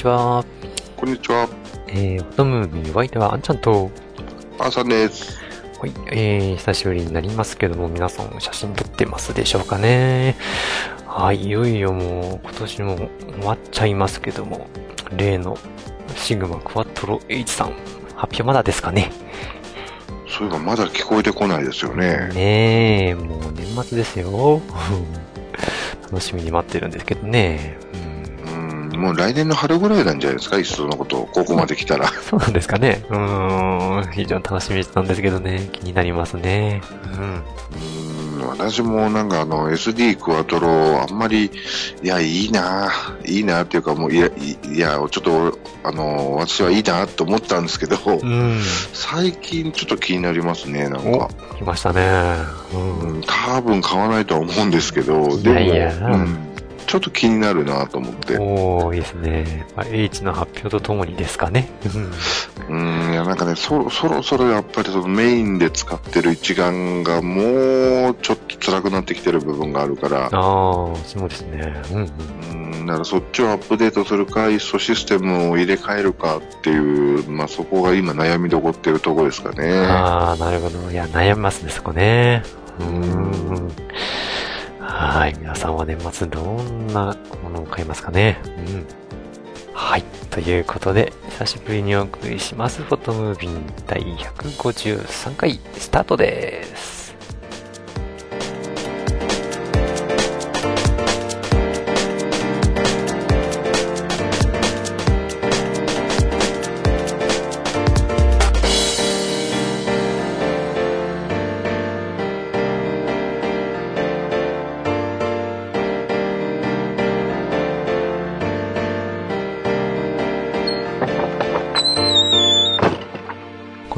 ちは。こんにちは。えー、トムービー、お相手はあんちゃんと、朝です。はい。えー、久しぶりになりますけども、皆さん写真撮ってますでしょうかね。はい。いよいよもう、今年も終わっちゃいますけども、例のシグマクワトロ H さん、発表まだですかね。そういえばまだ聞こえてこないですよね。ねえ、もう年末ですよ。楽しみに待ってるんですけどね。もう来年の春ぐらいなんじゃないですか、いっそのこと、ここまで来たら。そうなんですかね。うーん、非常に楽しみなんですけどね、気になりますね。うん。うん、私もなんかあの、SD クワトロ、あんまり、いや、いいな、いいなっていうかもう、いや、いいや、ちょっと、あの、私はいいなと思ったんですけど、うん。最近ちょっと気になりますね、なんおか。、来ましたね。う。うんん、多分買わないとは思うんですけど、でも、いやいやうん、ちょっと気になるなと思って。おー、いいですね。まあ H の発表とともにですかね。うん。うん、いや、なんかね、そろそろそろやっぱりそのメインで使ってる一眼がもうちょっと辛くなってきてる部分があるから、ああ、そうですね。うんうん。うん、だからそっちをアップデートするか、いっそシステムを入れ替えるかっていう、まあそこが今悩みどこってるとこですかね。ああ、なるほど。いや、悩みますね、そこね。うーん。はい。皆さんは年末どんなものを買いますかね？うん。はい。ということで、久しぶりにお送りします。フォトムービー第153回スタートです。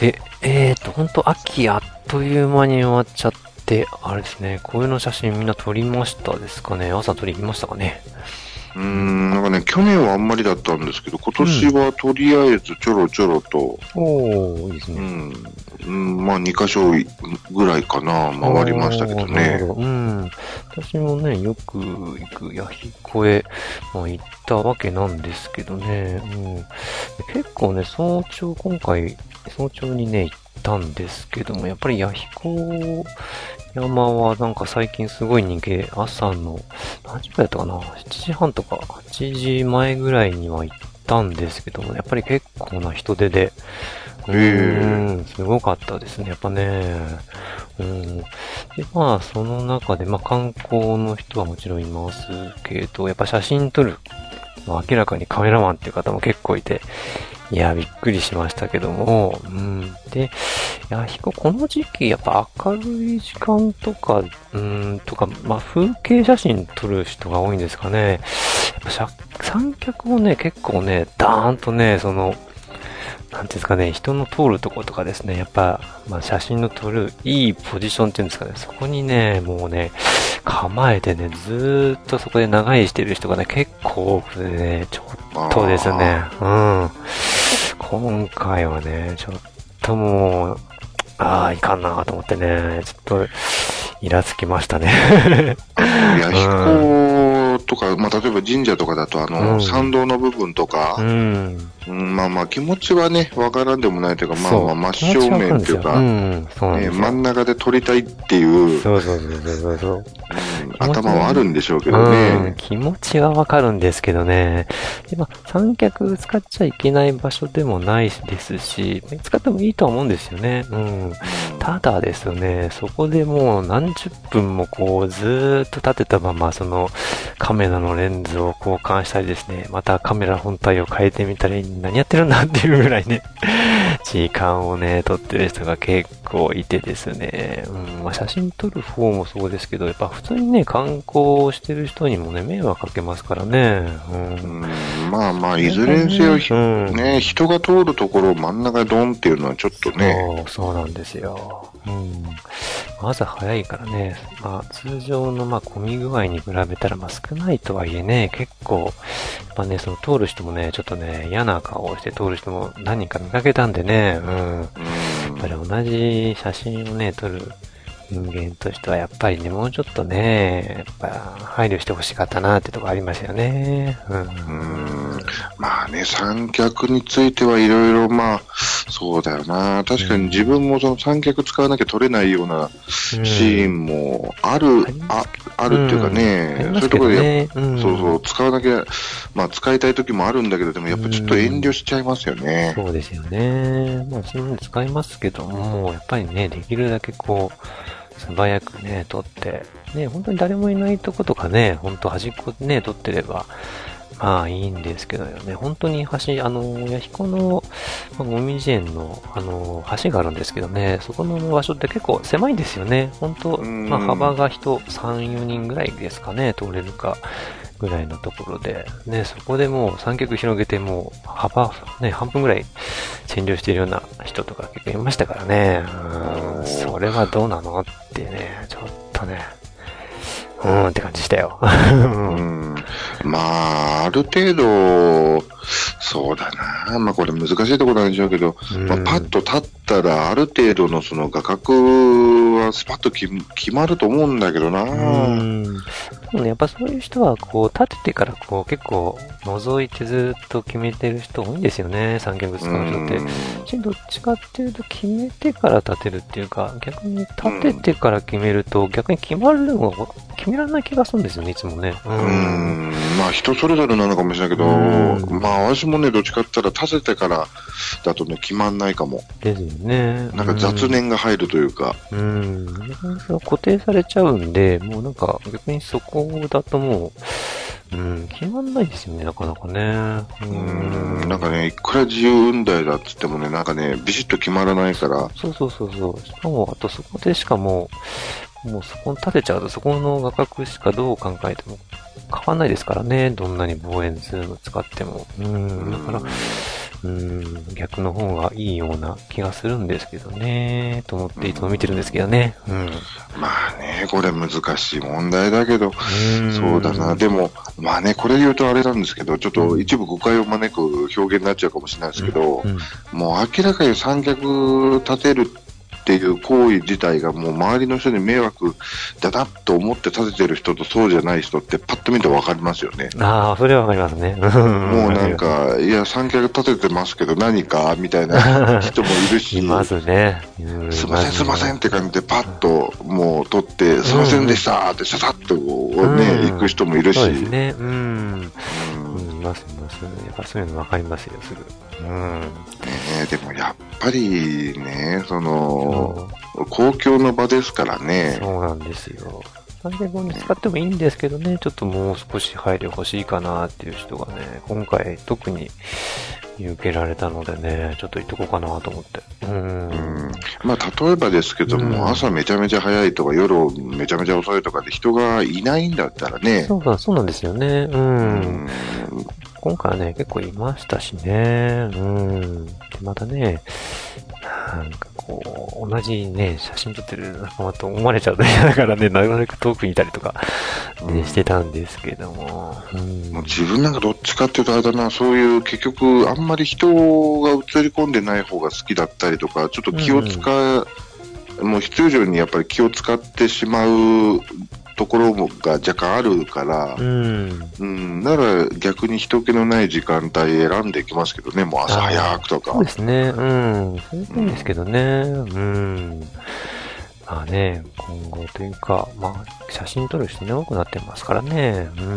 で、えーと、ほんと秋あっという間に終わっちゃって、あれですね、こういうの写真みんな撮りましたですかね。朝撮りましたかね。うん、なんかね、去年はあんまりだったんですけど、今年はとりあえずちょろちょろと、おー、いいですね。うん、うん、まあ2箇所ぐらいかな、回りましたけどね。ほどうん。私もね、よく行くヤヒコへ、まあ、行ったわけなんですけどね、うん、で結構ね、早朝、今回、早朝にね、行ったんですけども、やっぱりヤヒコ山はなんか最近すごい人気で、朝の、何時くらいだったかな ?7 時半とか、8時前ぐらいには行ったんですけども、やっぱり結構な人出で、うん、すごかったですね、やっぱね。うん。で、まあ、その中で、まあ、観光の人はもちろんいますけど、やっぱ写真撮る、まあ、明らかにカメラマンっていう方も結構いて、いや、びっくりしましたけども、うん。で、いや、ひこ、この時期、やっぱ明るい時間とか、うん、とか、まあ、風景写真撮る人が多いんですかね。やっぱ三脚もね、結構ね、ダーンとね、その、なんていうんですかね、人の通るとことかですね、やっぱ、まあ、写真の撮るいいポジションっていうんですかね、そこにね、もうね、構えてね、ずーっとそこで長居してる人がね、結構多くてね、ちょっとですね、うん。今回はね、ちょっともう、ああ、いかんなと思ってね、ちょっと、イラつきましたね。ヤヒコとか、まあ、例えば神社とかだと、あの、うん参道の部分とかう、ん。うん、まあまあ気持ちはね、わからんでもないというか、まあまあ真正面っていうか。真ん中で撮りたいっていう、そうそうそうそうそう。頭はあるんでしょうけどねうん、気持ちはわかるんですけどね。でまあ、三脚使っちゃいけない場所でもないですし、使ってもいいとは思うんですよね。うん。ただですね、そこでもう何十分もこうずっと立てたまま、そのカメラのレンズを交換したりですね、またカメラ本体を変えてみたり、何やってるんだっていうぐらいね、時間をね、撮ってる人が結構いてですね、うん、まあ、写真撮る方もそうですけど、やっぱ普通にね、観光してる人にもね、迷惑かけますからね、うんうんまあまあ、いずれにせよ、ひうんね、人が通るところを真ん中でドンっていうのはちょっとね、そう、そうなんですよ。うん。朝早いからね、まあ通常のまあ混み具合に比べたらまあ少ないとはいえね、結構、やっぱね、その通る人もね、ちょっとね、嫌な顔をして通る人も何人か見かけたんでね、うん。やっぱり同じ写真をね、撮る人間としてはやっぱりね、もうちょっとね、やっぱ配慮してほしかったなってとこありますよね。うん。うんまあね、三脚についてはいろいろまあ、そうだよな。確かに自分もその三脚使わなきゃ撮れないようなシーンもある、ああるっていうかね、ますけそういうところで。うん。そうそう、使わなきゃ、まあ使いたい時もあるんだけど、でもやっぱちょっと遠慮しちゃいますよね。そうですよね。まあ、その使いますけども、やっぱりね、できるだけこう、素早くね、撮って、ね、本当に誰もいないとことかね、本当端っこね、撮ってれば、まあいいんですけどよね、本当に橋、あの、弥彦の、まあ、もみじ園の、あの、橋があるんですけどね、そこの場所って結構狭いんですよね。本当うんまあ幅が人3、4人ぐらいですかね、通れるか。ぐらいのところで、ね、そこでもう三脚広げてもう幅、ね、半分ぐらい占領しているような人とか結構いましたからね。うん、それはどうなのってね、ちょっとね、うーんって感じしたよ。うんまあ、ある程度、そうだな。まあこれ難しいところなんでしょうけど、まあ、パッと立ったら、ある程度のその画角はスパッと決決まると思うんだけどな。うん。でもね、やっぱそういう人は、こう、立ててから、こう、結構、覗いてずっと決めてる人多いんですよね、三脚使う人って。私どっちかっていうと決めてから立てるっていうか、逆に立ててから決めると、逆に決まるのが決められない気がするんですよね、いつもね。うう。ん、まあ人それぞれなのかもしれないけど、うんまあ私もね、どっちかって言ったら立ててからだとね、決まんないかも。ですよね。なんか雑念が入るというか。うん。固定されちゃうんで、もうなんか逆にそこだともう、うん、決まんないですよね、なかなかね。ううん、なんかね、いくら自由運動だっつってもね、なんかね、ビシッと決まらないから、そうそうそうそう。しかも、あとそこでしかも、もうそこに立てちゃうと、そこの画角しかどう考えても変わんないですからね。どんなに望遠ズーム使っても。うん。だから、うん、逆の方がいいような気がするんですけどね。と思っていつも見てるんですけどね。うん。まあね、これ難しい問題だけど、うんそうだな。でも、まあね、これ言うとあれなんですけど、ちょっと一部誤解を招く表現になっちゃうかもしれないですけど、うん。もう明らかに三脚立てるっていう行為自体がもう周りの人に迷惑だなと思って立ててる人とそうじゃない人ってパッと見てわかりますよね。ああ、それはわかりますね。ももうなん、か、いや、三脚立ててますけど何かみたいな 人もいるし、いますね。うんすいません、すいませんって感じでパッともう取って、すいませんでしたってささっとね、うん行く人もいるし、そうですね。うん。うんうん、います、います。やっぱそういうのわかりますよ、すぐ。うん。ねでもやっぱりね、その、そ公共の場ですからうね、そうなんですよ。300に使ってもいいんですけどね、ちょっともう少し配慮欲しいかなっていう人がね、今回特に見受けられたのでね、ちょっと言っとこうかなと思って。う。うんんまあ、例えばですけども、うん朝めちゃめちゃ早いとか、夜めちゃめちゃ遅いとかで人がいないんだったらね、そうか、そうなんですよね。う。うんん今回はね、結構いましたしね。うん。で、またね、なんかこう、同じね、写真撮ってる仲間と思われちゃうと嫌だからね、なるべく遠くにいたりとか、ねうんしてたんですけども。うんもう自分なんかどっちかっていうとあれだな、そういう結局あんまり人が映り込んでない方が好きだったりとか、ちょっと気を使う、もう必要以上にやっぱり気を使ってしまうところが若干あるからう、ん。うん、なら逆に人気のない時間帯選んでいきますけどね、もう朝早くとかそう。ですね。うん。それでいいんですけどね。うん。まあね、今後というか、まあ、写真撮る人ね、多くなってますからね。うん。う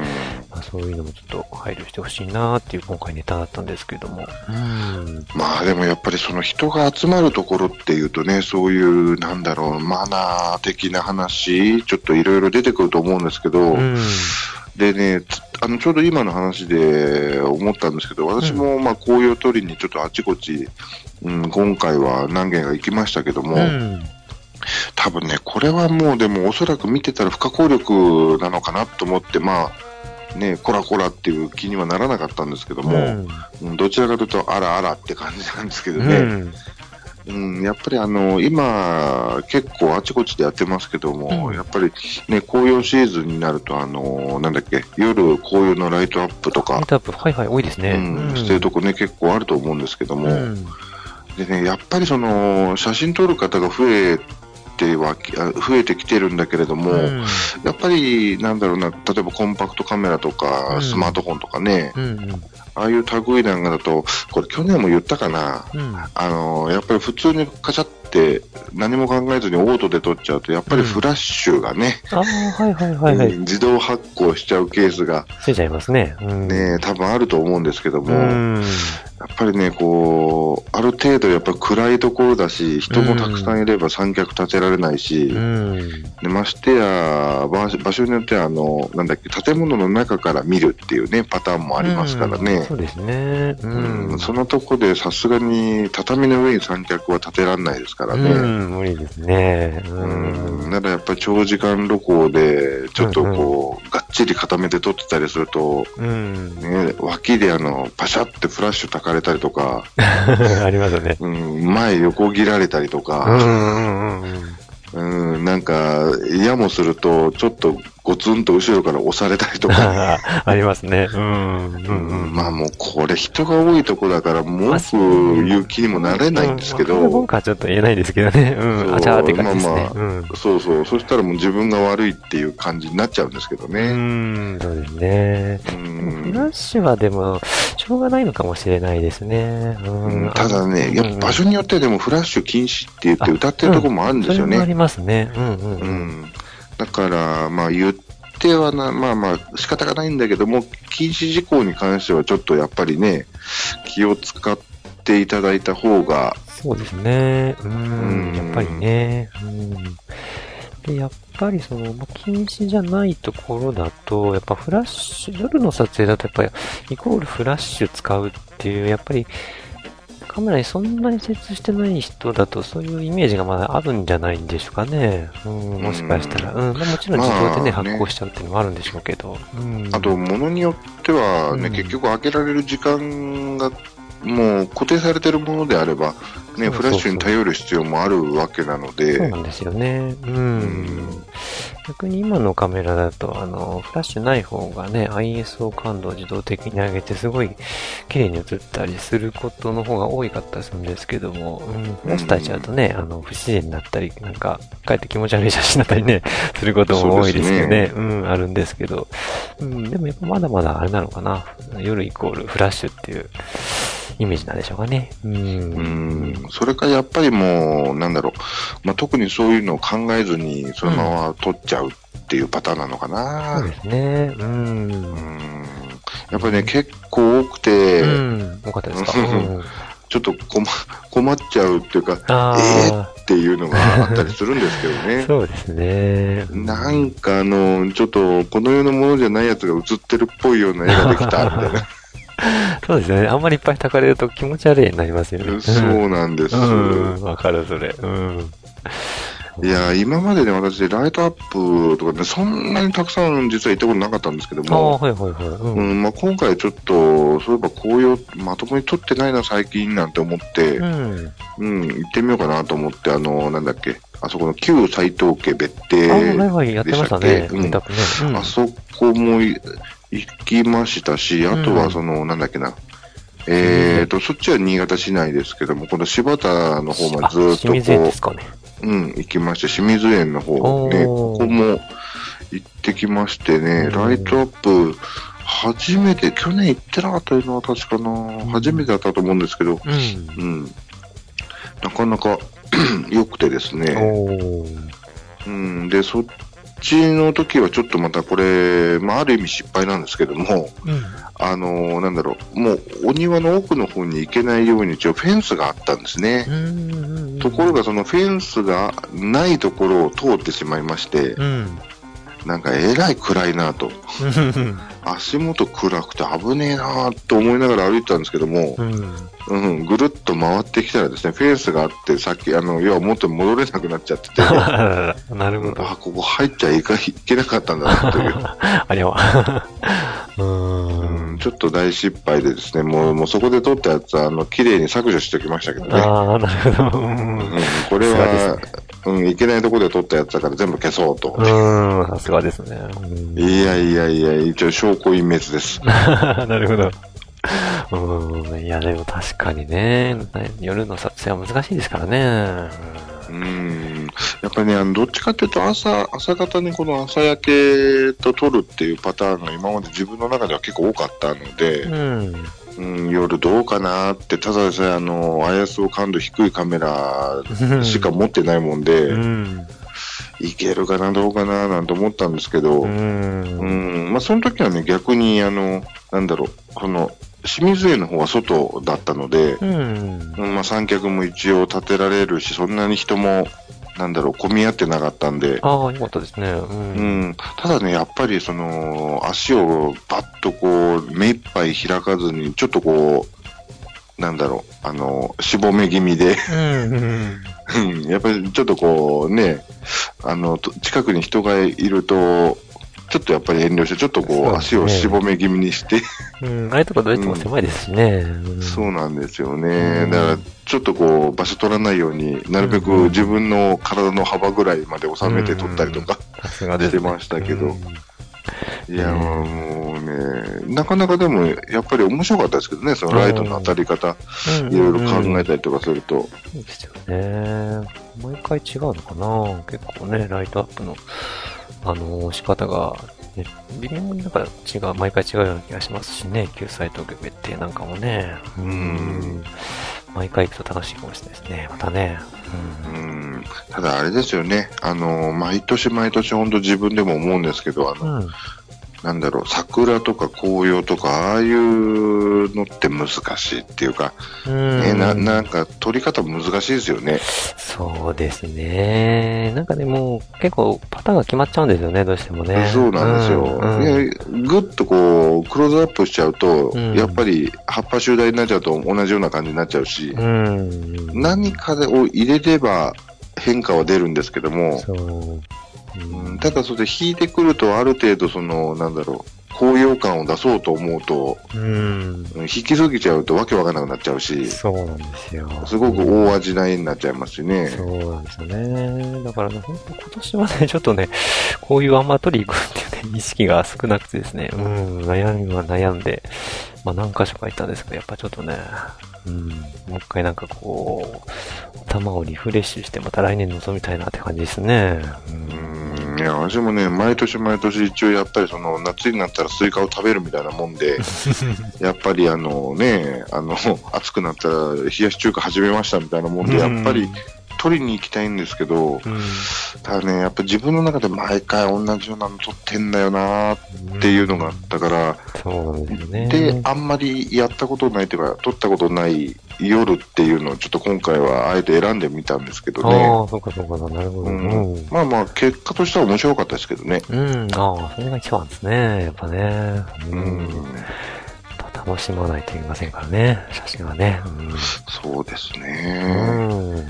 ん。まあ、そういうのもちょっと配慮してほしいなっていう今回ネタだったんですけども。うん。まあでもやっぱりその人が集まるところっていうとね、そういう、なんだろう、マナー的な話、ちょっといろいろ出てくると思うんですけど、うん。でね、つあのちょうど今の話で思ったんですけど、私もまあ紅葉取りにちょっとあちこち、うん、今回は何軒か行きましたけども、うん。多分ね、これはもうでもおそらく見てたら不可抗力なのかなと思って、まあ、ね、こらこらっていう気にはならなかったんですけども、うんうんどちらかというと、あらあらって感じなんですけどうね、ん。うん、やっぱりあの、今、結構あちこちでやってますけども、うんやっぱりね、紅葉シーズンになると、あの、なんだっけ、夜紅葉のライトアップとかライ、トアップ、はいはい、多いですね。うん、してるとこね、結構あると思うんですけども、うん。でね、やっぱりその、写真撮る方が増えては増えてきてるんだけれども、うんやっぱり、なんだろうな、例えばコンパクトカメラとか、うんスマートフォンとかね、うん。ああいう類なんかだと、これ去年も言ったかな、うん。あのやっぱり普通にカチャって何も考えずにオートで撮っちゃうと、やっぱりフラッシュがね、ああ、はいはいはいはい。うん自動発光しちゃうケースがついちゃいますね。うん。ね、多分あると思うんですけども、うん。やっぱりね、こう、ある程度やっぱり暗いところだし、人もたくさんいれば三脚立てられないし、うん。でましてや場、場所によっては、あの、なんだっけ、建物の中から見るっていうね、パターンもありますからうんね。そうですね。ううんん、そのとこでさすがに畳の上に三脚は立てられないですからね。うん、無理ですね。ううん、ん。ならやっぱり長時間露光で、ちょっとこう、がっちり固めて撮ってたりすると、うん。ね、脇であの、パシャってフラッシュ焚かれたりとか、ありますね。うん、前横切られたりとうんか、うんうんうん、なんか、やもすると、ちょっとゴツンと後ろから押されたりとうん。か、ありますね。うん。うんうんうん。まあもうこれ人が多いとこだから文句言う気にもなれないんですけど、うん。文句はちょっと言えないですけどね。うん。あちゃーって感じですね。まうん。そうそう、そしたらもう自分が悪いっていう感じになっちゃうんですけどうね。ん、そうですね。うんフラッシュはでも、しょうがないのかもしれないですね。うん。ただね、やっぱ場所によってでもフラッシュ禁止って言って歌ってるところもあるんですよね。ありますね。うんうんううん。だから、まあ言ってはな、まあまあ仕方がないんだけども、禁止事項に関してはちょっとやっぱりね、気を使っていただいた方が、そうですね。ううん。やっぱりね。うん。で、やっぱりその、ま禁止じゃないところだと、やっぱフラッシュ、夜の撮影だとやっぱり、イコールフラッシュ使うっていう、やっぱり、カメラにそんなに接してない人だと、そういうイメージがまだあるんじゃないんでしょうかね。うん、もしかしたら。うん、まあもちろん自動でね、まあね発光しちゃうっていうのもあるんでしょうけど。うん。あと、ものによってはね、うん結局開けられる時間がもう固定されてるものであれば、ね、フラッシュに頼る必要もあるわけなのそうで、なんですよね。うん。うん逆に今のカメラだと、あの、フラッシュない方がね、ISO 感度を自動的に上げて、すごい綺麗に映ったりすることの方が多かったりするんですけども、うん、フラッシュ焚いちゃうとね、あの、不自然になったり、なんか、かえって気持ち悪い写真だったりね、することも多いですけどね、そううん、あるんですけど、うん、でもやっぱまだまだあれなのかな、夜イコールフラッシュっていうイメージなんでしょうかね。うん。うん、それからやっぱりもう、なんだろう、まあ、特にそういうのを考えずに、そのまま撮っちゃうっていうパターンなのかそうな。ですね。うん。うんやっぱりね、結構多くて、うん。多かったですか？うん。ちょっと困困っちゃうっていうか、あえあ、っていうのがあったりするんですけどね。そうですね。なんかあの、ちょっとこの世のものじゃないやつが映ってるっぽいような絵ができたみたいな。そうですね。あんまりいっぱい炊かれると気持ち悪いになりますよね。そうなんです。うん。わかる、それ。うん。いや、今までね、私、ライトアップとかね、そんなにたくさん実は行ったことなかったんですけどああ、も、はいはいはい。う。うんんまあ、今回ちょっと、そういえば紅葉まともに撮ってないな、最近なんて思って、うん。うん、行ってみようかなと思って、あの、なんだっけ、あそこの旧斎藤家別邸、ああ、はいはい、やってましたね。でしたっけ？うんネタップね。うんあそこもい行きましたし、あとはその、なんだっけな、えーと、そっちは新潟市内ですけども、この柴田の方まあ、でずっとこですかね。う、うん、行きまして、清水園の方ね、ここも行ってきましてね、うん。ライトアップ、初めて、去年行ってなかったのは確かな、初めてだったと思うんですけど、うん。うん、なかなか 良くてですね。うん、で、そっちの時はちょっとまたこれ、まあ、ある意味失敗なんですけども、うん。あのーなんだろう、もうお庭の奥の方に行けないように一応フェンスがあったんですね。うん。ところがそのフェンスがないところを通ってしまいまして、うん。なんかえらい暗いなと。うん。足元暗くて危ねえなと思いながら歩いてたんですけども、うん。うん、ぐるっと回ってきたらですね、フェンスがあって、さっき、あの、要は元に戻れなくなっちゃってて、あ、なるほど。ここ入っちゃいかいけなかったんだなという。ありゃわ。う。うんんちょっと大失敗でですね、もう、もうそこで撮ったやつは、あの、綺麗に削除しておきましたけどね。ああ、なるほど。うんうん、これは、うん、いけないところで撮ったやつだから全部消そうと。うん、さすがですね。うんいやいやいや、一応証拠隠滅です。なるほど。うん、いや、でも確かにね、夜の撮影は難しいですからね。うん。やっぱりね、あの、どっちかっていうと朝、朝方にこの朝焼けと撮るっていうパターンが今まで自分の中では結構多かったので、うん。うん、夜どうかなって、ただでさえあの、ISO 感度低いカメラしか持ってないもんで、うん。いけるかな、どうかな、なんて思ったんですけど、う。うんん、まあ、その時はね、逆に、あの、なんだろう、この、清水園の方は外だったので、うん。うんまあ、三脚も一応立てられるし、そんなに人も、なんだろう、混み合ってなかったんで、ああ、よかったですね。う。うんん、ただね、やっぱりその、足をバッとこう、目いっぱい開かずに、ちょっとこう、なんだろう、あの、しぼめ気味で、うん。うんやっぱりちょっとこうね、あの、と近くに人がいると、ちょっとやっぱり遠慮して、ちょっとこう、足をしぼめ気味にして、うん。ああいうとこどうやっても狭いですしね。うんそうなんですようね。んだから、ちょっとこう、場所取らないようになるべくうん自分の体の幅ぐらいまで収めて撮ったりとか。してましたけどうん。いや、もうね、なかなかでも、やっぱり面白かったですけどね、そのライトの当たり方、いろいろ考えたりとかすると。そうですよね。毎回違うのかな結構ね、ライトアップの、あのー仕方が、ね、微妙になんか違う、毎回違うような気がしますしね、救済と決定なんかもね。うん。毎回行くと楽しいかもしれないですね。またね。ううん。んただあれですよね、あの、毎年毎年本当自分でも思うんですけど、あの、うん。なんだろう、桜とか紅葉とか、ああいうのって難しいっていうか、うんね、な、なんか撮り方難しいですよね。そうですね。なんかでも、結構パターンが決まっちゃうんですよね、どうしてもね。そうなんですよ。うんうんいやぐっとこう、クローズアップしちゃうと、うんやっぱり葉っぱ集大になっちゃうと同じような感じになっちゃうし、うん。何かを入れれば変化は出るんですけども、そただそれで引いてくるとある程度その、なんだろう、高揚感を出そうと思うと、うん。うん引きすぎちゃうとわけわかんなくなっちゃうし、そうなんですよ。すごく大味な絵になっちゃいますしね。そうなんですよね。だからね、本当今年はね、ちょっとね、こういうあんま撮り行くっていうね、意識が少なくてですね、うん、悩みは悩んで、まあ何箇所か行ったんですけど、やっぱちょっとね、うん、もう一回なんかこう、頭をリフレッシュして、また来年臨みたいなって感じですね。うん。うん、いや、私もね、毎年毎年一応やっぱりその、夏になったらスイカを食べるみたいなもんで、やっぱりあのね、あの、暑くなったら冷やし中華始めましたみたいなもんで、やっぱり取りに行きたいんですけど、うんただね、やっぱ自分の中で毎回同じようなの撮ってんだよなっていうのがあったから、そうなんですよね。で、あんまりやったことないというか、撮ったことない夜っていうのをちょっと今回はあえて選んでみたんですけどね。ああ、そうかそうか、なるほど。ううんん。まあまあ、結果としては面白かったですけどね。うん、ああ、それが一番ですね。やっぱね。ううん楽しまないといけませんからね。写真はね。うんそうですね。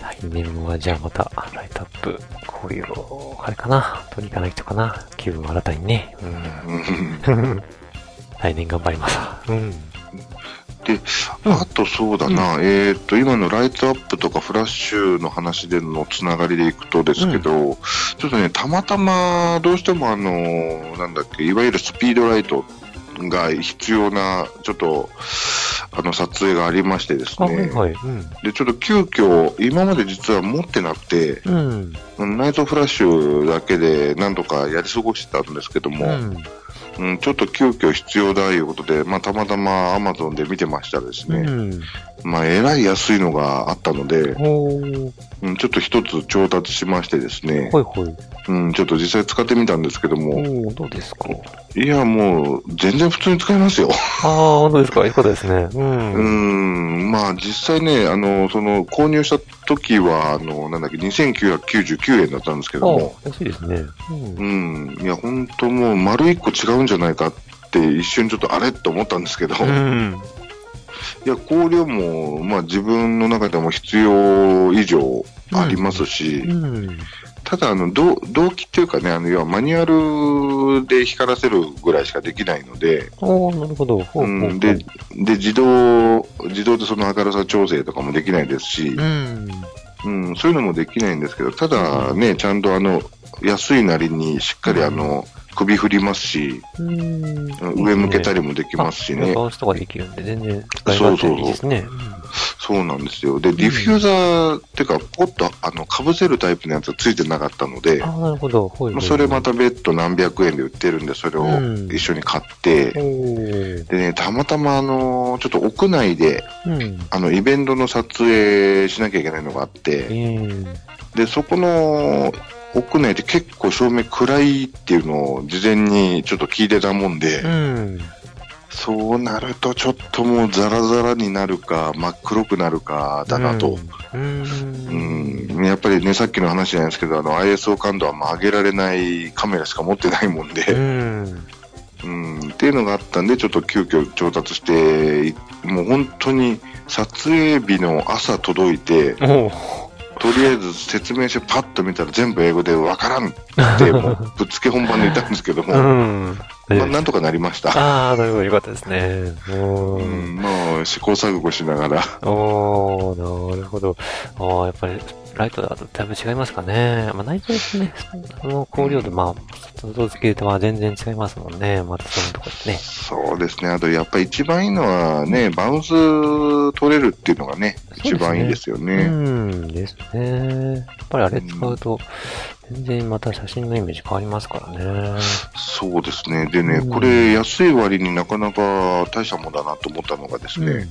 来年はじゃあまた、ライトアップ、こういうの、あれかな。取りに行かないとかな。気分新たにね。うん。来年頑張ります。うん。で、あとそうだな、えっ、と、今のライトアップとかフラッシュの話でのつながりでいくとですけど、ちょっとね、たまたまどうしてもあの、なんだっけ、いわゆるスピードライトが必要な、ちょっと、あの、撮影がありましてですあ、ね。はいはい。うん。で、ちょっと急遽、今まで実は持ってなくて、うん。ナイトフラッシュだけで何とかやり過ごしてたんですけども、うん。うん、ちょっと急遽必要だいうことで、まあ、たまたまアマゾンで見てましたらですね、うん。まあ、えらい安いのがあったので。うん、ちょっと一つ調達しましてですね、ほいほい。うん、ちょっと実際使ってみたんですけどおも、ー、どうですか？いや、もう、全然普通に使えますよ。ああ、本当ですか？いいことですね。う。うんん、まあ、実際ね、あの、その、購入した時は、あの、なんだっけ、2999円だったんですけども、安いですね。うんう。ん、いや、本当もう、丸一個違うんじゃないかって、一瞬ちょっとあれって思ったんですけど、うん。いや、香料も、まあ、自分の中でも必要以上ありますし、うん。ただ、あの、動動機っていうかね、あの、要はマニュアルで光らせるぐらいしかできないので、なるほど。ほうんで、で、自動、自動でその明るさ調整とかもできないですし、うん。うん、そういうのもできないんですけど、ただね、ちゃんとあの、安いなりにしっかりあの、首振りますし、うん。上向けたりりもできますしね。バウンスとかできるんで、全然使い勝手いいですね。そうなんですよ。で、ディフューザーっていうか、ポッと、あの、被せるタイプのやつはついてなかったので、ああ、なるほど。それまた別途何百円で売ってるんで、それをうん一緒に買って。でね、たまたまあの、ちょっと屋内で、うん。あの、イベントの撮影しなきゃいけないのがあって、うん。で、そこの、屋内で結構照明暗いっていうのを事前にちょっと聞いてたもんで、うん。そうなるとちょっともうザラザラになるか、真っ黒くなるかだなと。うん。うん、やっぱりね、さっきの話じゃないですけど、あの、ISO 感度はまあ上げられないカメラしか持ってないもんうで、ん。うん、っていうのがあったんで、ちょっと急遽調達して、もう本当に撮影日の朝届いて。とりあえず説明書パッと見たら全部英語でわからんって、もうぶっつけ本番で言ったんですけども、うん。まあ、なんとかなりました。ああ、なるほど。よかったですね。う。うんん、まあ、試行錯誤しながら、おー、なるほど。ああ、やっぱり、ライトだとだいぶ違いますかね。まあ、内臓ですね。その光量で、まあ、外付けとは全然違いますもんね。またそのところでね。そうですね。あと、やっぱり一番いいのはね、バウンス取れるっていうのがね、一番いいですようね。ん、ですね。やっぱりあれ使うと、全然また写真のイメージ変わりますからね。そうですね。でね、うんこれ安い割になかなか大したもんだなと思ったのがですね、うん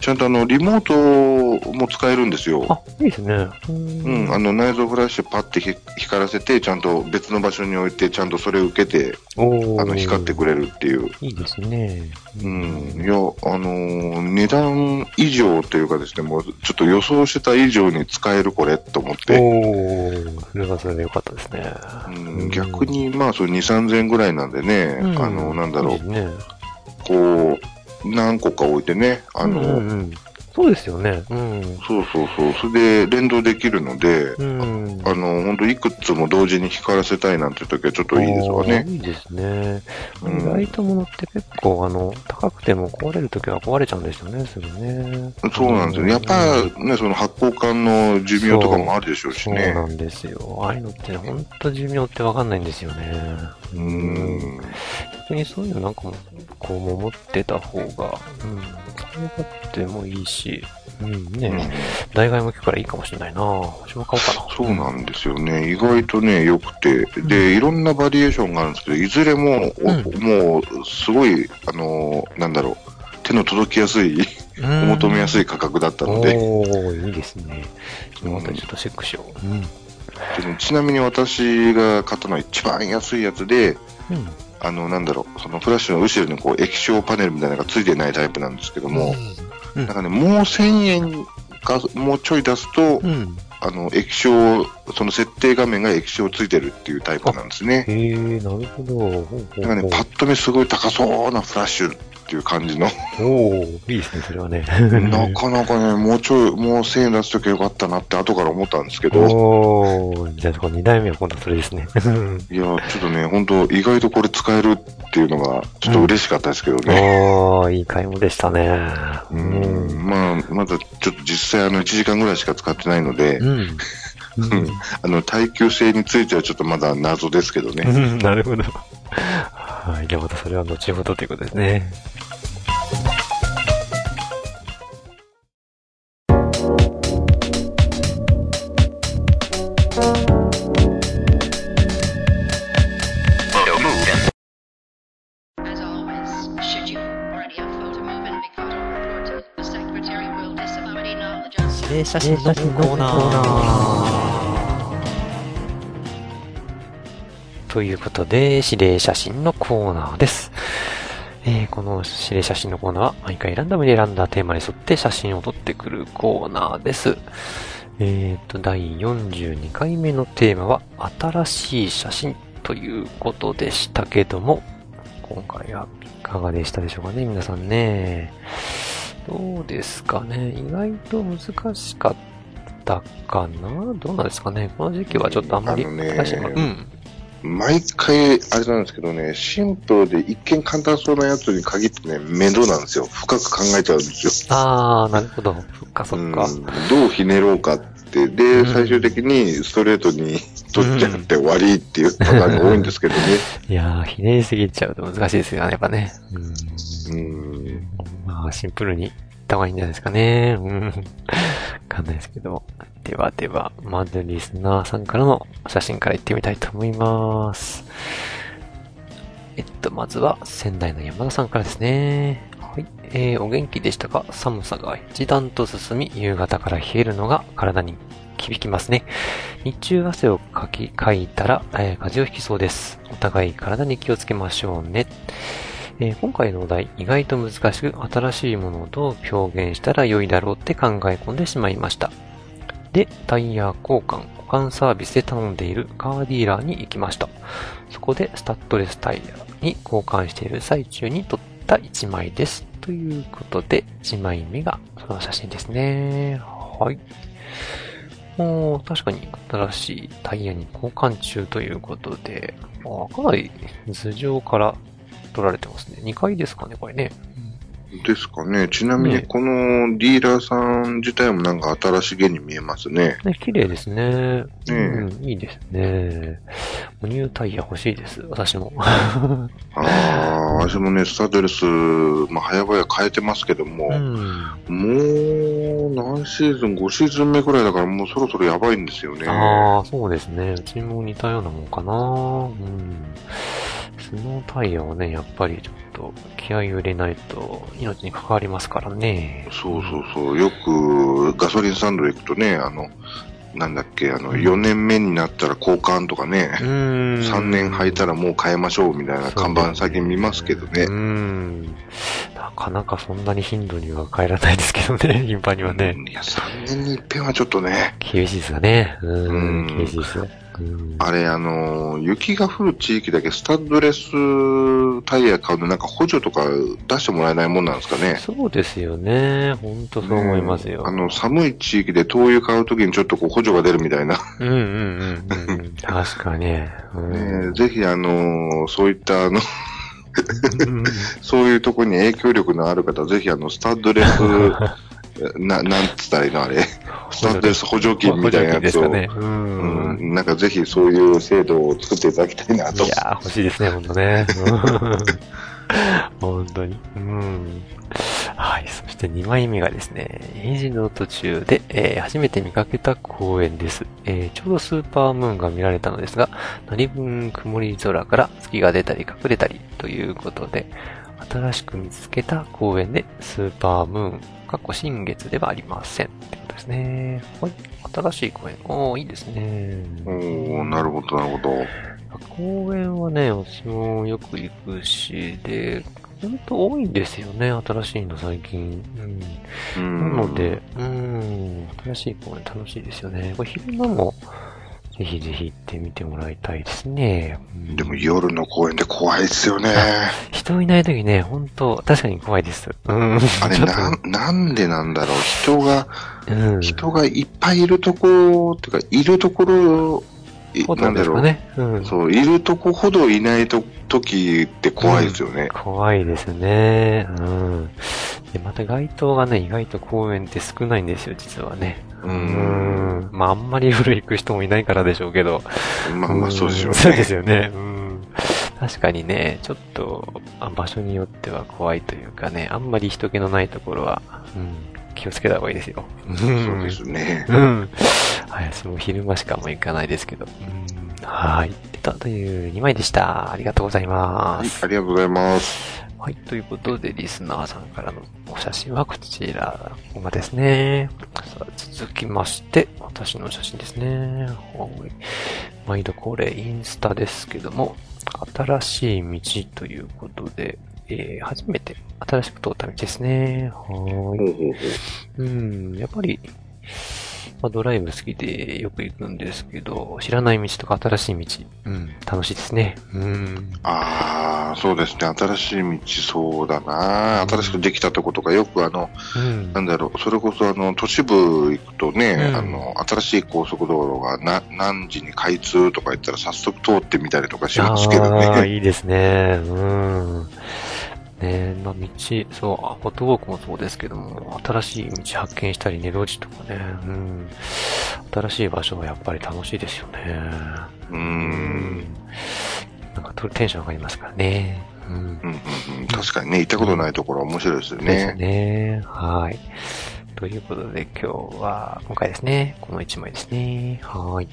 ちゃんとあの、リモートも使えるんですよ。あ、いいですね。ううん、あの内蔵フラッシュパッてひ光らせて、ちゃんと別の場所に置いて、ちゃんとそれを受けて、あの、光ってくれるっていう。いいですね。うん、いや、あのー値段以上というかですね、もうちょっと予想してた以上に使えるこれと思って、おー、それはそれでよかったですね。うん、逆にまあ、そう2、3000円ぐらいなんでね、うんあの、なんだろ、いうね。こう、何個か置いてね、あの、うんうんうんそうですよね。うん。そうそうそう、それで連動できるので、うん。あの、本当いくつも同時に光らせたいなんて時はちょっといいですわねいいですね。うんライトものって結構、あの、高くても壊れるときは壊れちゃうんですよね、すぐね。そうなんですよね。やっぱりね、その発光管の寿命とかもあるでしょうしねそうな。んですよ。ああいうのって、ほんと寿命ってわかんないんですよね。うん。逆にそういうのなんかも、こう、持ってた方が、うん、使い勝手もいいし、うんね、うん代替も効くからいいかもしれないな私も買おうかな。そうなんですよね。意外とね、良くて。で、いろんなバリエーションがあるんですけど、いずれも、おうんもう、すごい、あのーなんだろう、手の届きやすい、おうん求めやすい価格だったので、おー、いいですね。またちょっとチェックしよう。うん。ちなみに私が買ったのは一番安いやつで、うん。あの、なんだろう、そのフラッシュの後ろにこう液晶パネルみたいなのがついてないタイプなんですけども、うんなんかね、もう1000円か、もうちょい出すと、うん。あの、液晶、その設定画面が液晶ついてるっていうタイプなんですね。へえ、なるほど。ほうほうほうなんかね、パッと見すごい高そうなフラッシュっていう感じの、おおいいですね、それはね。なかなかね、もうちょい、もう1000円出すときゃよかったなって後から思ったんですけど、おおじゃあ、この2代目は今度それですね。いや、ちょっとね、本当意外とこれ使えるっていうのが、ちょっと嬉しかったですけどね。おおいい買い物でしたね。う。ん、まあ、まだちょっと実際あの1時間ぐらいしか使ってないので、うん。う んあの耐久性についてはちょっとまだ謎ですけどね。うんなるほど。はい。じゃあまたそれは後ほどということですね。写真のコーナー。ということで、指令写真のコーナーです。えー、この指令写真のコーナーは毎回ランダムに選んだテーマに沿って写真を撮ってくるコーナーです。えーと、第42回目のテーマは、新しい写真ということでしたけども、今回はいかがでしたでしょうかね、皆さんね。どうですかね。意外と難しかったかなどうなんですかね。この時期はちょっとあんまりあのね新しいものうん。毎回、あれなんですけどね、シンプルで一見簡単そうなやつに限ってね、面倒なんですよ。深く考えちゃうんですよ。あー、なるほど。そっかそっか。うんどうひねろうかって、で、うん最終的にストレートに取っちゃって終わりっていうパターンが多いんですけどね。いやー、ひねりすぎちゃうと難しいですよね、やっぱね。うん。うん。まあ、シンプルに言った方がいいんじゃないですかね。うん。わかんないですけど。ではでは、まずリスナーさんからの写真から行ってみたいと思います。えっと、まずは、仙台の山田さんからですね。はい。えー、お元気でしたか？寒さが一段と進み、夕方から冷えるのが体に響きますね。日中汗をかき、かいたら、えー風邪をひきそうです。お互い体に気をつけましょうね。えー今回のお題、意外と難しく、新しいものをどう表現したら良いだろうって考え込んでしまいました。で、タイヤ交換、保管サービスで頼んでいるカーディーラーに行きました。そこでスタッドレスタイヤに交換している最中に撮った1枚です。ということで、1枚目がその写真ですね。はい。おー確かに新しいタイヤに交換中ということで、あかなり頭上から撮られてますね。2階ですかね、これね。ですかね。ちなみに、ねこのディーラーさん自体もなんか新しげに見えますね。ね、綺麗ですね。ねえうん、いいですね。ニュータイヤ欲しいです、私も。ああ、私もね、スタッドレス、まあ、早々変えてますけども、うん。もう、何シーズン ?5 シーズン目くらいだからもうそろそろやばいんですよね。ああ、そうですね。うちも似たようなもんかな。うん。スノータイヤはね、やっぱりちょっと気合を入れないと命に関わりますからね。そうそうそう。よくガソリンスタンド行くとね、あの、なんだっけ、あの、4年目になったら交換とかね、うーん。3年履いたらもう変えましょうみたいな看板最近見ますけどね。なかなかそんなに頻度には変えられないですけどね、頻繁にはね。いや、3年に一遍はちょっとね、厳しいですよね。うん、厳しいですよ。うん。あれ、あの、雪が降る地域だけスタッドレスタイヤ買うのなんか補助とか出してもらえないもんなんですかね。そうですよね。ほんとそう思いますよ。あの、寒い地域で灯油買うときにちょっとこう補助が出るみたいな。うんうんうんうんうん。確かに。うんねぜひ、あの、そういった、あの、うん そういうところに影響力のある方、ぜひ、あの、スタッドレス、な、なんつったらいいのあれ。スタッドレス補助金みたいなやつを。ね。うん。うん、なんかぜひそういう制度を作っていただきたいなとい。やー、欲しいですね、ほんとね。本当に。うん。はい。そして2枚目がですね、エイジの途中で、えー初めて見かけた公園です。えーちょうどスーパームーンが見られたのですが、何分曇り空から月が出たり隠れたりということで、新しく見つけた公園でスーパームーン、かっこ新月ではありません。ってことですね。はい。新しい公園。おー、いいですね。おー、なるほど、なるほど。公園はね、私もよく行くし、で、ほんと多いんですよね、新しいの最近。ううん。ん。なので、うん、新しい公園楽しいですよね。これ昼間も、ぜひぜひ行ってみてもらいたいですね。うんでも夜の公園で怖いですよね。人いない時ね、ほんと、確かに怖いです。うん。あれな、なんでなんだろう。人が、うん。人がいっぱいいるところ、っていうか、いるところ、いほどなんだろう。ですかね。うん。そう、いるとこほどいないと時って怖いですよね。怖いですね。うん。で、また街灯がね、意外と公園って少ないんですよ、実はね。ううんん。まあ、あんまり夜行く人もいないからでしょうけど。まあまあ、そうでしょうね。そうですよね。うん。確かにね、ちょっと、あ場所によっては怖いというかね、あんまり人気のないところは、うん、気をつけた方がいいですよ。うんそうですね。うん。はい、私も昼間しかもう行かないですけど。うん。はい。とという2枚でした。ありがとうございはいます。ありがとうございます。はい。ということで、リスナーさんからのお写真はこちらがですね。さあ、続きまして、私の写真ですね。はい。毎度これ、インスタですけども、新しい道ということで、えー、初めて新しく通った道ですね。はーい。ほうん、やっぱり、まあ、ドライブ好きでよく行くんですけど、知らない道とか新しい道、うん、楽しいですね。うん。ああ、そうですね。新しい道、そうだな。新しくできたとことか、よくあの、うんなんだろう、それこそあの、都市部行くとね、うんあの、新しい高速道路がな何時に開通とか言ったら早速通ってみたりとかしますけどああ、ね。いいですね。うん。ねえ、まあ、道、そう、あフォトウォークもそうですけども、新しい道発見したりね、路地とかね、うん。新しい場所はやっぱり楽しいですよね。うーん。なんかとテンション上がりますからね。うん。うんうんうん、確かにね、行ったことないところは面白いですよですね。ね。はい。ということで今日は、今回ですね、この1枚ですね。はい。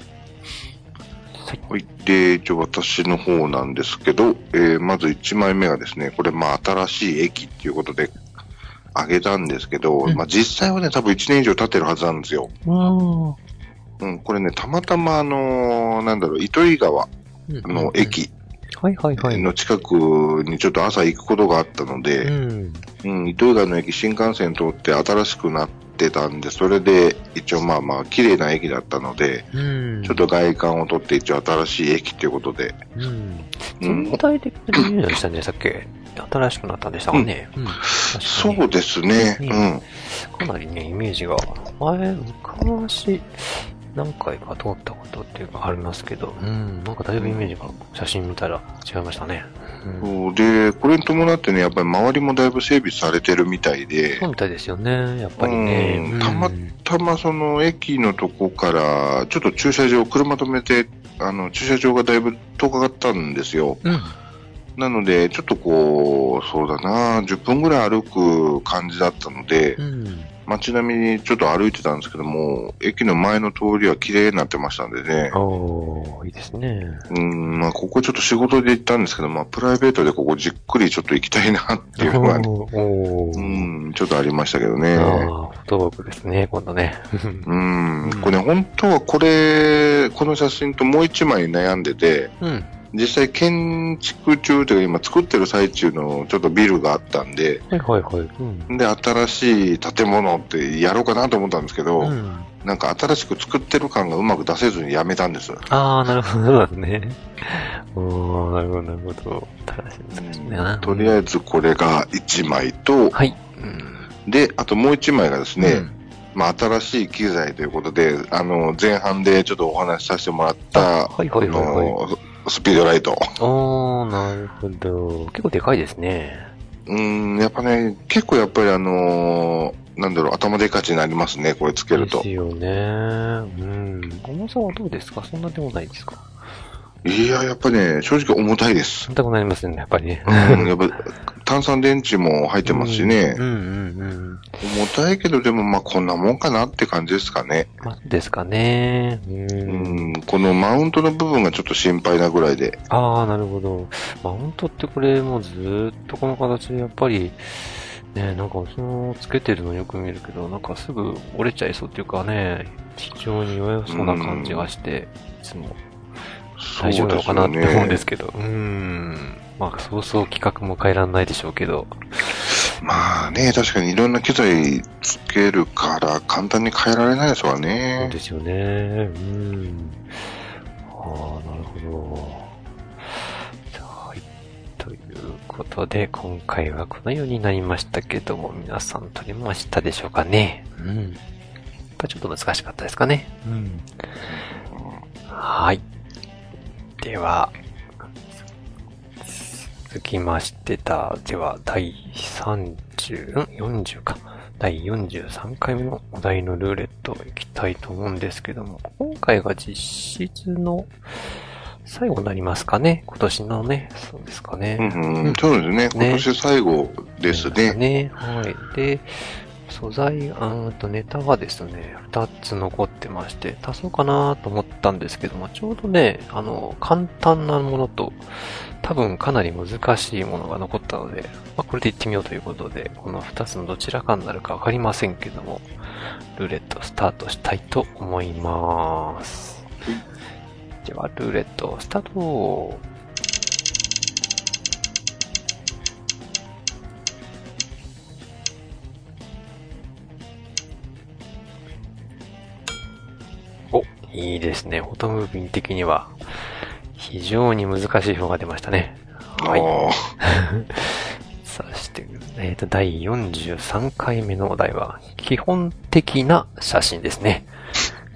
はい。で、一応私の方なんですけど、えーまず1枚目がですね、これまあ新しい駅っていうことで、あげたんですけど、うんまあ実際はね、多分1年以上経ってるはずなんですよ。うん。うん、これね、たまたまあのーなんだろう、糸魚川の駅。の近くにちょっと朝行くことがあったのうで、ん。うん、糸魚川の駅新幹線通って新しくなってたんで、それで一応まあまあ綺麗な駅だったので、うん。ちょっと外観を取って一応新しい駅ということで、うん。うん具体的に何でしたんでしたっけ？新しくなったんでしたかね。うん。そうですね、ううん。かなりね、イメージが、前、昔、何回か通ったことっていうかありますけど、うん、なんかだいぶイメージが、写真見たら違いましたね。うん。そうで、これに伴ってね、やっぱり周りもだいぶ整備されてるみたいでそう、みたいですよね、やっぱりね。うんたまたまその駅のとこから、ちょっと駐車場、車止めて、あの、駐車場がだいぶ遠かったんですよ。うん。なので、ちょっとこう、そうだな、10分ぐらい歩く感じだったので、うん。街並みにちょっと歩いてたんですけども、駅の前の通りは綺麗になってましたんでね。おー、いいですね。うん、まあ、ここちょっと仕事で行ったんですけど、まあ、プライベートでここじっくりちょっと行きたいなっていうのが、ね、うん、ちょっとありましたけどね。ああ、フォトークですね、今度ね。うん、これね、本当はこれ、この写真ともう一枚悩んでて、うん。実際建築中というか今作ってる最中のちょっとビルがあったんで、はいはいはい。うん。で、新しい建物ってやろうかなと思ったんですけど、うん、なんか新しく作ってる感がうまく出せずにやめたんです。ああ、なるほど、そうだね。おー、なるほど、なるほど。正しいですね。とりあえずこれが1枚と、はい。うん。で、あともう1枚がですね、うんまあ新しい機材ということで、あの、前半でちょっとお話しさせてもらった、あはいはいはいはいスピードライト。おー、なるほど。結構でかいですね。うん、やっぱね、結構やっぱりあのーなんだろう、頭でかちになりますね、これつけるとです。よね。うん。重さはどうですか？そんなでもないですか？いや、やっぱね、正直重たいです。重たくなりますね、やっぱりね。うん、やっぱ炭酸電池も入ってますしねうん、うんうん重たいけど、でもまあこんなもんかなって感じですかね。うん。まあ、ですかね。う。うんん、このマウントの部分がちょっと心配なぐらいで。ああ、なるほど。マウントってこれもうずーっとこの形でやっぱり、ね、なんかそのつけてるのよく見るけど、なんかすぐ折れちゃいそうっていうかね、非常に弱そうな感じがして、いつも大丈夫なのかなって思うんですけど。うーん。まあ、そうそう企画も変えらんないでしょうけど。まあね、確かにいろんな機材つけるから簡単に変えられないですわそうね。ですよね。うん。ああ、なるほど。はい。ということで、今回はこのようになりましたけども、皆さん撮れましたでしょうかね。うん。やっぱちょっと難しかったですかね。うん。はい。では、続きましてだ、では、第30、ん ?40 か。第43回目のお題のルーレットいきたいと思うんですけども、今回が実質の最後になりますかね？今年のね、そうですかね。うんうん、そうですね。今年最後ですね。ね。はい。で、素材、あとネタがですね、2つ残ってまして、足そうかなと思ったんですけども、ちょうどね、あの、簡単なものと、多分かなり難しいものが残ったので、まあ、これでいってみようということで、この2つのどちらかになるかわかりませんけども、ルーレットスタートしたいと思います。では、ルーレットスタート。いいですね。フォトムービン的には、非常に難しい方が出ましたね。はい。あ そして、えっ、と、第43回目のお題は、基本的な写真ですね。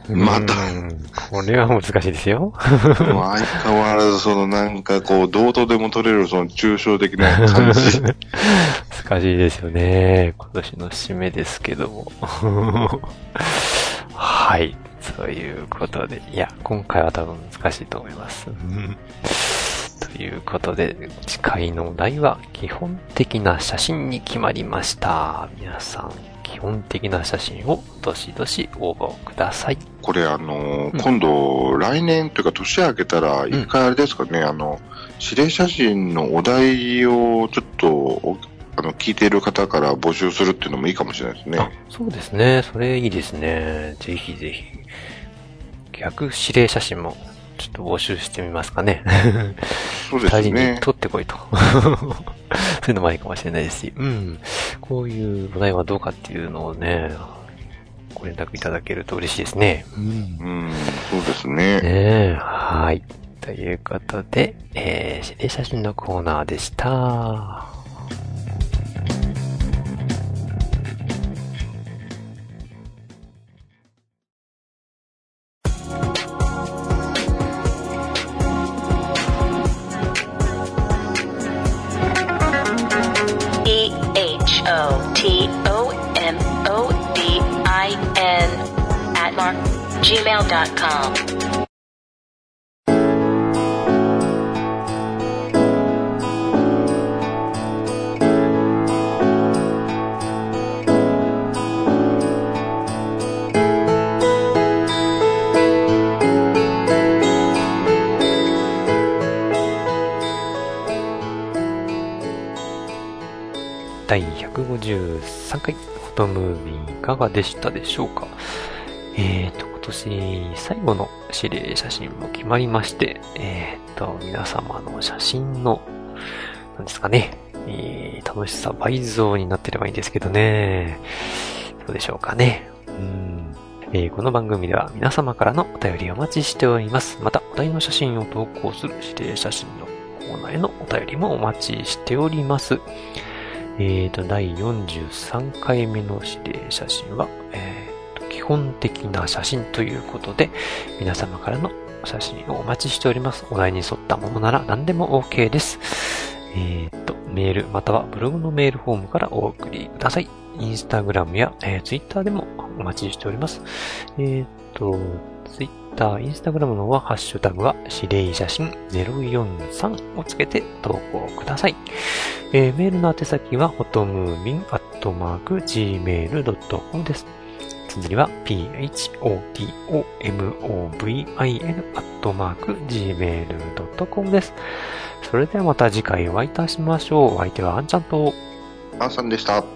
またうんこれは難しいですよ。相変わらず、そのなんかこう、どうとでも取れるその抽象的な感じ。難しいですよね。今年の締めですけども。はい。そういうことで、いや、今回は多分難しいと思います。ということで、次回のお題は、基本的な写真に決まりました。皆さん、基本的な写真をどしどし応募ください。これあのーうん今度、来年というか年明けたら、ん一回あれですかね、あの、指令写真のお題をちょっとお、あの、聞いている方から募集するっていうのもいいかもしれないですねあ。、そうですね。それいいですね。ぜひぜひ。逆指令写真も、ちょっと募集してみますかね。そうで二人にすね。取ってこいと。そういうのもありかもしれないですし、うん。こういうお題はどうかっていうのをね、ご連絡いただけると嬉しいですね。うん。うん、そうですね。ねえ、はい。ということで、えー、指令写真のコーナーでした。gmail.com. 第153回フォトムービーいかがでしたでしょうかえーと、年最後の指令写真も決まりまして、えーと、皆様の写真の、なんですかね、えー楽しさ倍増になってればいいんですけどね。どうでしょうかね。うん。えーこの番組では皆様からのお便りをお待ちしております。また、お題の写真を投稿する指令写真のコーナーへのお便りもお待ちしております。えーと、第43回目の指令写真は、えー、基本的な写真ということで、皆様からの写真をお待ちしております。お題に沿ったものなら何でも OK です。えーと、メールまたはブログのメールフォームからお送りください。インスタグラムや、えー、ツイッターでもお待ちしております。えーと、ツイッター、インスタグラムの方はハッシュタグは指令写真043をつけて投稿ください。えーメールの宛先は、ホトムービンアットマーク gmail.com です。綴りは、p-h-o-t-o-m-o-v-i-n アットマーク gmail.com です。それではまた次回お会いいたしましょう。お相手はあんちゃんと、あんさんでした。